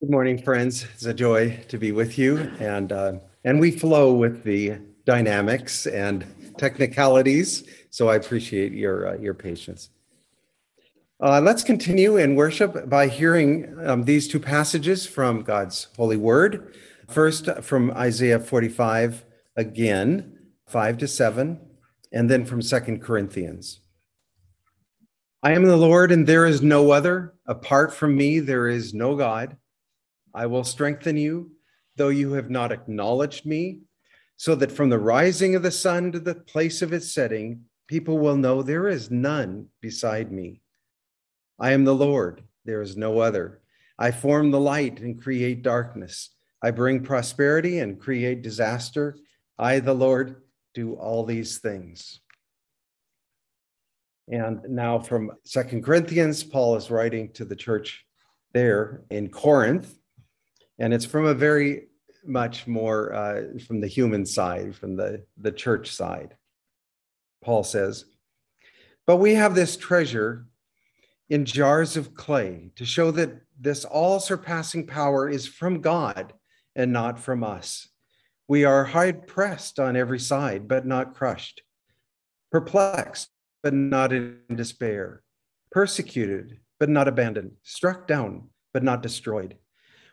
Good morning, friends. It's a joy to be with you, and uh, and we flow with the dynamics and technicalities. So I appreciate your uh, your patience. Uh, let's continue in worship by hearing um, these two passages from God's holy word. First, from Isaiah 45 again, 5 to 7, and then from Second Corinthians. I am the Lord, and there is no other. Apart from me, there is no God. I will strengthen you, though you have not acknowledged me, so that from the rising of the sun to the place of its setting, people will know there is none beside me. I am the Lord, there is no other. I form the light and create darkness. I bring prosperity and create disaster. I, the Lord, do all these things. And now from Second Corinthians, Paul is writing to the church there in Corinth and it's from a very much more uh, from the human side, from the, the church side. Paul says, But we have this treasure in jars of clay to show that this all surpassing power is from God and not from us. We are hard pressed on every side, but not crushed, perplexed, but not in despair, persecuted, but not abandoned, struck down, but not destroyed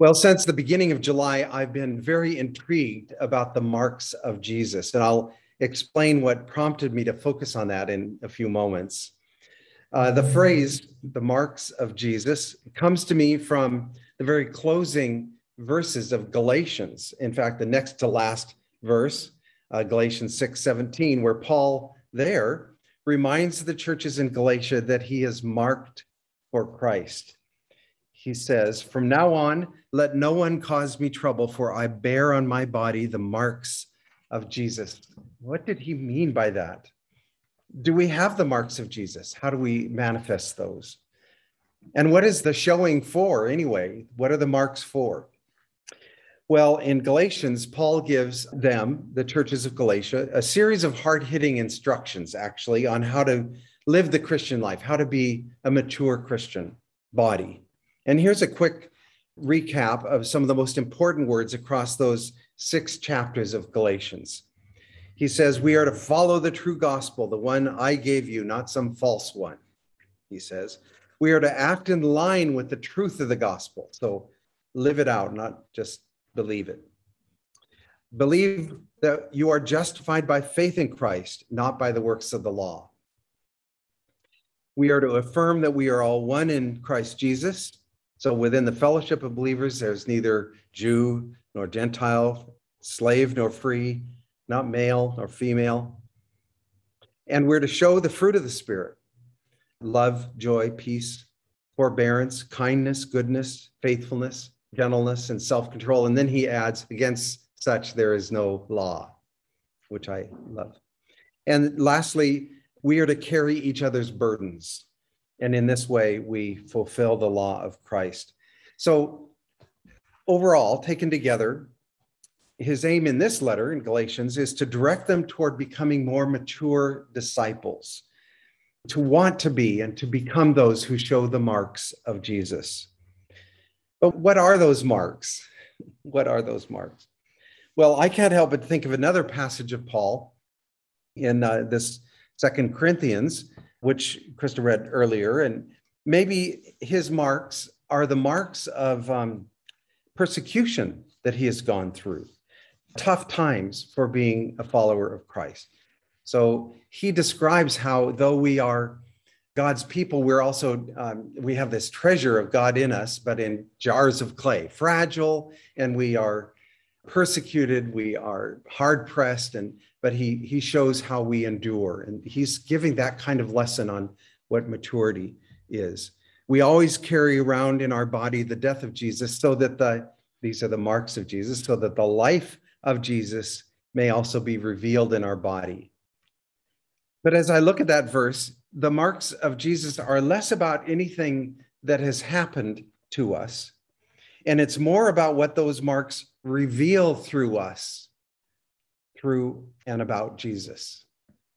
Well, since the beginning of July, I've been very intrigued about the marks of Jesus, and I'll explain what prompted me to focus on that in a few moments. Uh, the phrase, the marks of Jesus, comes to me from the very closing verses of Galatians. In fact, the next to last verse, uh, Galatians 6 17, where Paul there reminds the churches in Galatia that he is marked for Christ he says, From now on, let no one cause me trouble, for I bear on my body the marks of Jesus. What did he mean by that? Do we have the marks of Jesus? How do we manifest those? And what is the showing for anyway? What are the marks for? Well, in Galatians, Paul gives them, the churches of Galatia, a series of hard hitting instructions actually on how to live the Christian life, how to be a mature Christian body. And here's a quick recap of some of the most important words across those six chapters of Galatians. He says, We are to follow the true gospel, the one I gave you, not some false one. He says, We are to act in line with the truth of the gospel. So live it out, not just believe it. Believe that you are justified by faith in Christ, not by the works of the law. We are to affirm that we are all one in Christ Jesus so within the fellowship of believers, there's neither Jew nor Gentile, slave nor free, not male nor female. And we're to show the fruit of the Spirit love, joy, peace, forbearance, kindness, goodness, faithfulness, gentleness, and self control. And then he adds, against such there is no law, which I love. And lastly, we are to carry each other's burdens. And in this way, we fulfill the law of Christ. So, overall, taken together, his aim in this letter in Galatians is to direct them toward becoming more mature disciples, to want to be and to become those who show the marks of Jesus. But what are those marks? What are those marks? Well, I can't help but think of another passage of Paul in uh, this Second Corinthians which Krista read earlier, and maybe his marks are the marks of um, persecution that he has gone through, tough times for being a follower of Christ. So he describes how, though we are God's people, we're also, um, we have this treasure of God in us, but in jars of clay, fragile, and we are persecuted, we are hard pressed, and but he he shows how we endure and he's giving that kind of lesson on what maturity is we always carry around in our body the death of jesus so that the These are the marks of Jesus, so that the life of Jesus may also be revealed in our body. But as I look at that verse, the marks of Jesus are less about anything that has happened to us, and it's more about what those marks reveal through us, through and about Jesus.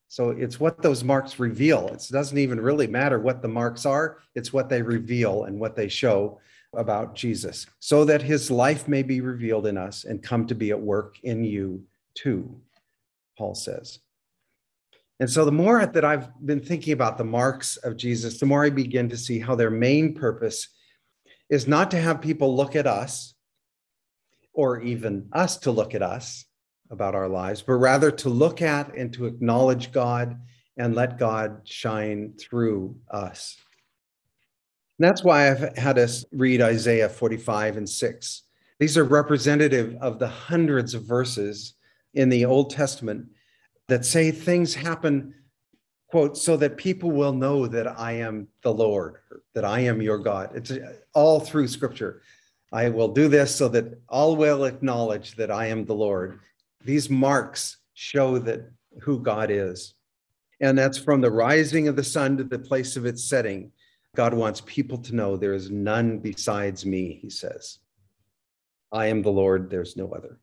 So it's what those marks reveal. It doesn't even really matter what the marks are, it's what they reveal and what they show about Jesus, so that his life may be revealed in us and come to be at work in you too, Paul says. And so the more that I've been thinking about the marks of Jesus, the more I begin to see how their main purpose is not to have people look at us or even us to look at us about our lives, but rather to look at and to acknowledge God and let God shine through us. And that's why I've had us read Isaiah 45 and 6. These are representative of the hundreds of verses in the Old Testament that say things happen, quote, so that people will know that I am the Lord, that I am your God. It's all through scripture. I will do this so that all will acknowledge that I am the Lord. These marks show that who God is. And that's from the rising of the sun to the place of its setting. God wants people to know there is none besides me, he says. I am the Lord, there's no other.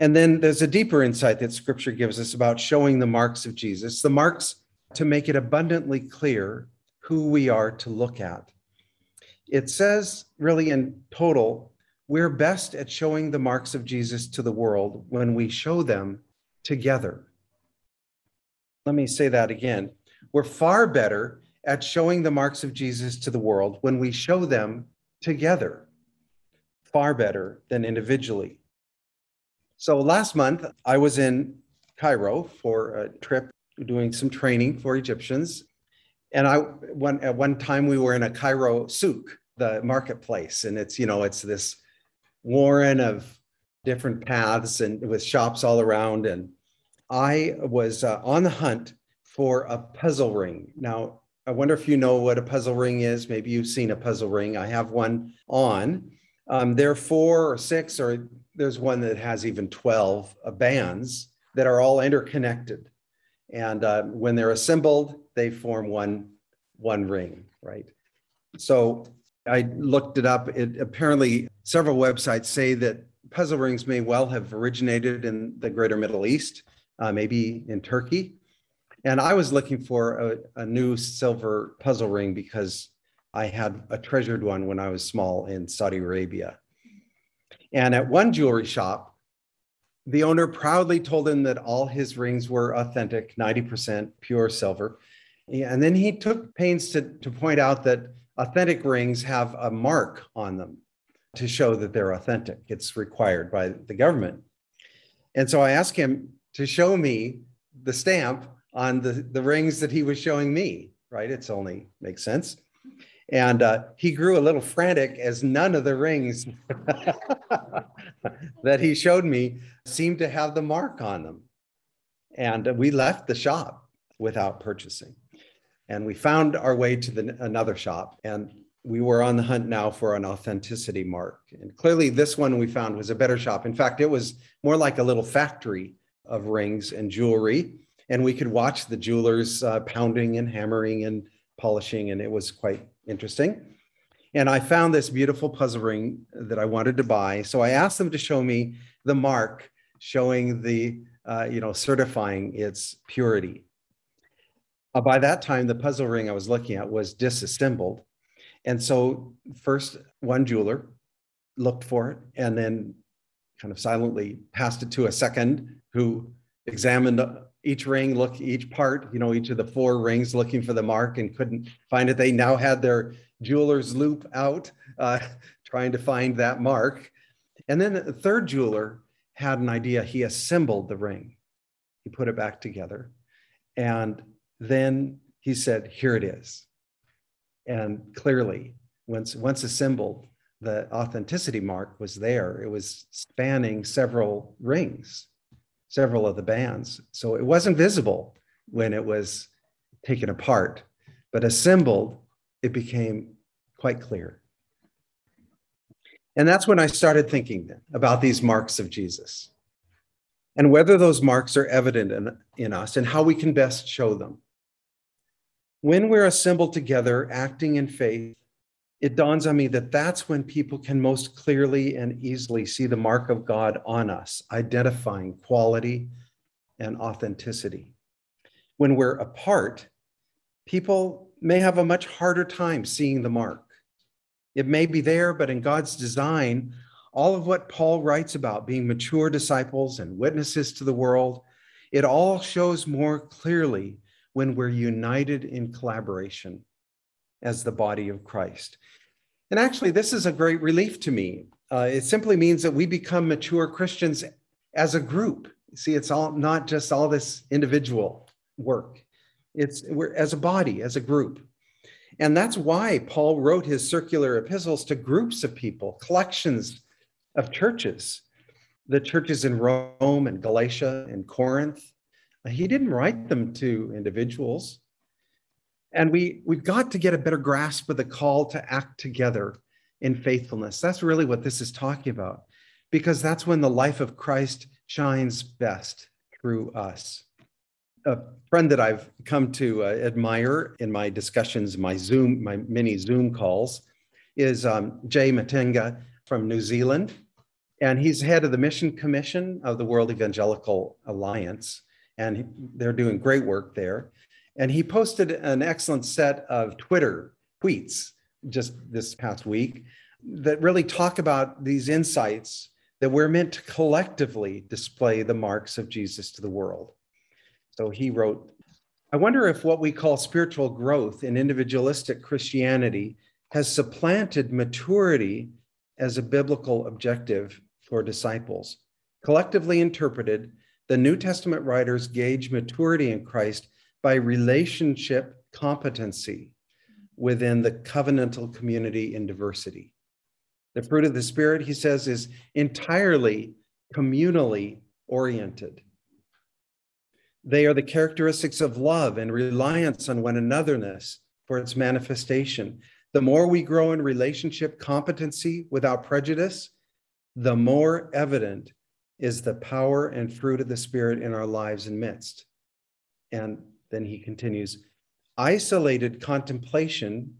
And then there's a deeper insight that scripture gives us about showing the marks of Jesus, the marks to make it abundantly clear who we are to look at. It says, really, in total, we're best at showing the marks of Jesus to the world when we show them together. Let me say that again. We're far better at showing the marks of Jesus to the world when we show them together, far better than individually. So last month, I was in Cairo for a trip doing some training for Egyptians. And I one at one time we were in a Cairo souk, the marketplace, and it's you know it's this warren of different paths and with shops all around. And I was uh, on the hunt for a puzzle ring. Now I wonder if you know what a puzzle ring is. Maybe you've seen a puzzle ring. I have one on. Um, there are four or six or there's one that has even 12 uh, bands that are all interconnected. And uh, when they're assembled, they form one, one ring, right? So I looked it up. It apparently several websites say that puzzle rings may well have originated in the greater Middle East, uh, maybe in Turkey. And I was looking for a, a, new silver puzzle ring because I had a treasured one when I was small in Saudi Arabia. And at one jewelry shop, the owner proudly told him that all his rings were authentic, 90% pure silver. And then he took pains to, to point out that authentic rings have a mark on them to show that they're authentic. It's required by the government. And so I asked him to show me the stamp on the, the rings that he was showing me, right? It's only makes sense. And uh, he grew a little frantic as none of the rings that he showed me seemed to have the mark on them. And we left the shop without purchasing. And we found our way to the, another shop. And we were on the hunt now for an authenticity mark. And clearly, this one we found was a better shop. In fact, it was more like a little factory of rings and jewelry. And we could watch the jewelers uh, pounding and hammering and polishing, and it was quite interesting. And I found this beautiful puzzle ring that I wanted to buy. So I asked them to show me the mark showing the, uh, you know, certifying its purity. Uh, by that time, the puzzle ring I was looking at was disassembled. And so, first, one jeweler looked for it and then kind of silently passed it to a second who examined each ring, look each part, you know, each of the four rings looking for the mark and couldn't find it. They now had their jeweler's loupe out, uh, trying to find that mark. And then the third jeweler had an idea. He assembled the ring, he put it back together. And then he said, Here it is. And clearly, once, once assembled, the authenticity mark was there. It was spanning several rings several of the bands. So it wasn't visible when it was taken apart, but assembled, it became quite clear. And that's when I started thinking about these marks of Jesus and whether those marks are evident in, in us and how we can best show them. When we're assembled together, acting in faith, it dawns on me that that's when people can most clearly and easily see the mark of God on us, identifying quality and authenticity. When we're apart, people may have a much harder time seeing the mark. It may be there, but in God's design, all of what Paul writes about being mature disciples and witnesses to the world, it all shows more clearly when we're united in collaboration as the body of Christ. And actually, this is a great relief to me. Uh, it simply means that we become mature Christians as a group. See, it's all not just all this individual work. It's we're as a body, as a group. And that's why Paul wrote his circular epistles to groups of people, collections of churches, the churches in Rome and Galatia and Corinth. He didn't write them to individuals. And we, we've got to get a better grasp of the call to act together in faithfulness. That's really what this is talking about, because that's when the life of Christ shines best through us. A friend that I've come to uh, admire in my discussions, my Zoom, my mini Zoom calls, is um, Jay Matenga from New Zealand. And he's head of the Mission Commission of the World Evangelical Alliance. And they're doing great work there. And he posted an excellent set of Twitter tweets just this past week that really talk about these insights that we're meant to collectively display the marks of Jesus to the world. So he wrote, I wonder if what we call spiritual growth in individualistic Christianity has supplanted maturity as a biblical objective for disciples. Collectively interpreted, the New Testament writers gauge maturity in Christ by relationship competency within the covenantal community in diversity. The fruit of the Spirit, he says, is entirely communally oriented. They are the characteristics of love and reliance on one anotherness for its manifestation. The more we grow in relationship competency without prejudice, the more evident is the power and fruit of the Spirit in our lives and midst. And then he continues isolated contemplation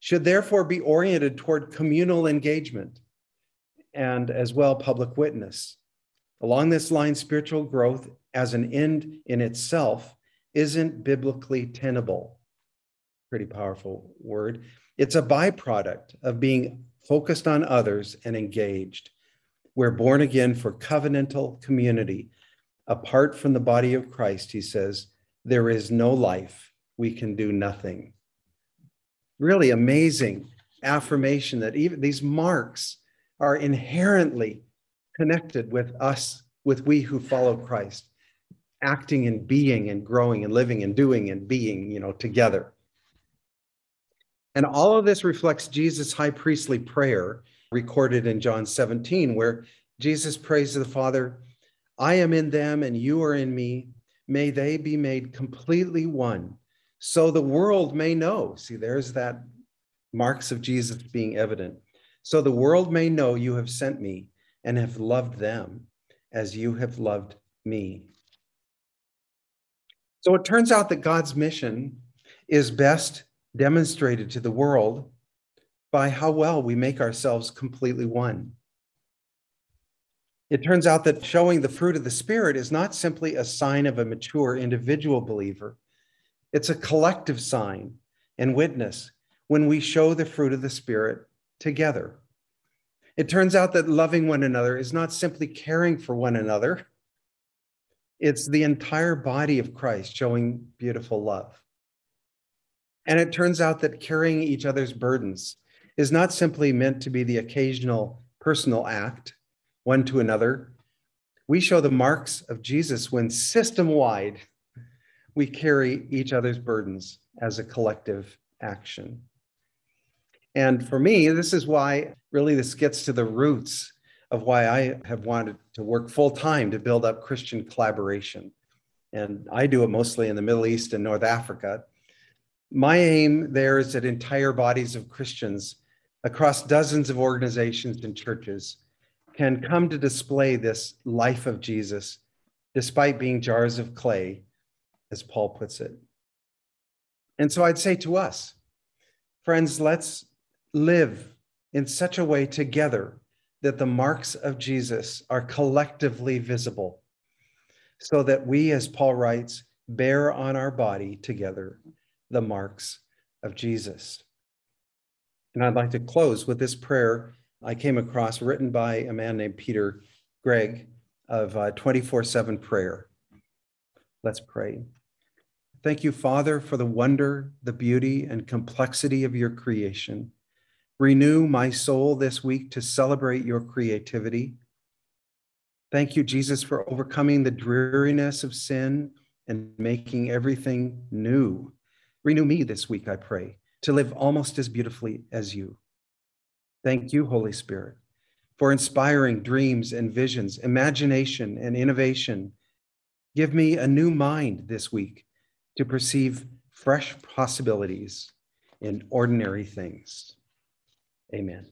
should therefore be oriented toward communal engagement and as well public witness. Along this line, spiritual growth as an end in itself isn't biblically tenable. Pretty powerful word. It's a byproduct of being focused on others and engaged. We're born again for covenantal community. Apart from the body of Christ, he says, there is no life, we can do nothing. Really amazing affirmation that even these marks are inherently connected with us, with we who follow Christ, acting and being and growing and living and doing and being, you know, together. And all of this reflects Jesus' high priestly prayer recorded in John 17, where Jesus prays to the Father, I am in them and you are in me may they be made completely one, so the world may know. See, there's that marks of Jesus being evident. So the world may know you have sent me and have loved them as you have loved me. So it turns out that God's mission is best demonstrated to the world by how well we make ourselves completely one. It turns out that showing the fruit of the Spirit is not simply a sign of a mature individual believer, it's a collective sign and witness when we show the fruit of the Spirit together. It turns out that loving one another is not simply caring for one another, it's the entire body of Christ showing beautiful love. And it turns out that carrying each other's burdens is not simply meant to be the occasional personal act one to another. We show the marks of Jesus when system wide we carry each other's burdens as a collective action. And for me, this is why really this gets to the roots of why I have wanted to work full time to build up Christian collaboration. And I do it mostly in the Middle East and North Africa. My aim there is that entire bodies of Christians across dozens of organizations and churches can come to display this life of Jesus despite being jars of clay, as Paul puts it. And so I'd say to us, friends, let's live in such a way together that the marks of Jesus are collectively visible, so that we, as Paul writes, bear on our body together the marks of Jesus. And I'd like to close with this prayer I came across written by a man named Peter Greig of uh, 24 7 prayer. Let's pray. Thank you, Father, for the wonder, the beauty, and complexity of your creation. Renew my soul this week to celebrate your creativity. Thank you, Jesus, for overcoming the dreariness of sin and making everything new. Renew me this week, I pray, to live almost as beautifully as you. Thank you, Holy Spirit, for inspiring dreams and visions, imagination and innovation. Give me a new mind this week to perceive fresh possibilities in ordinary things. Amen.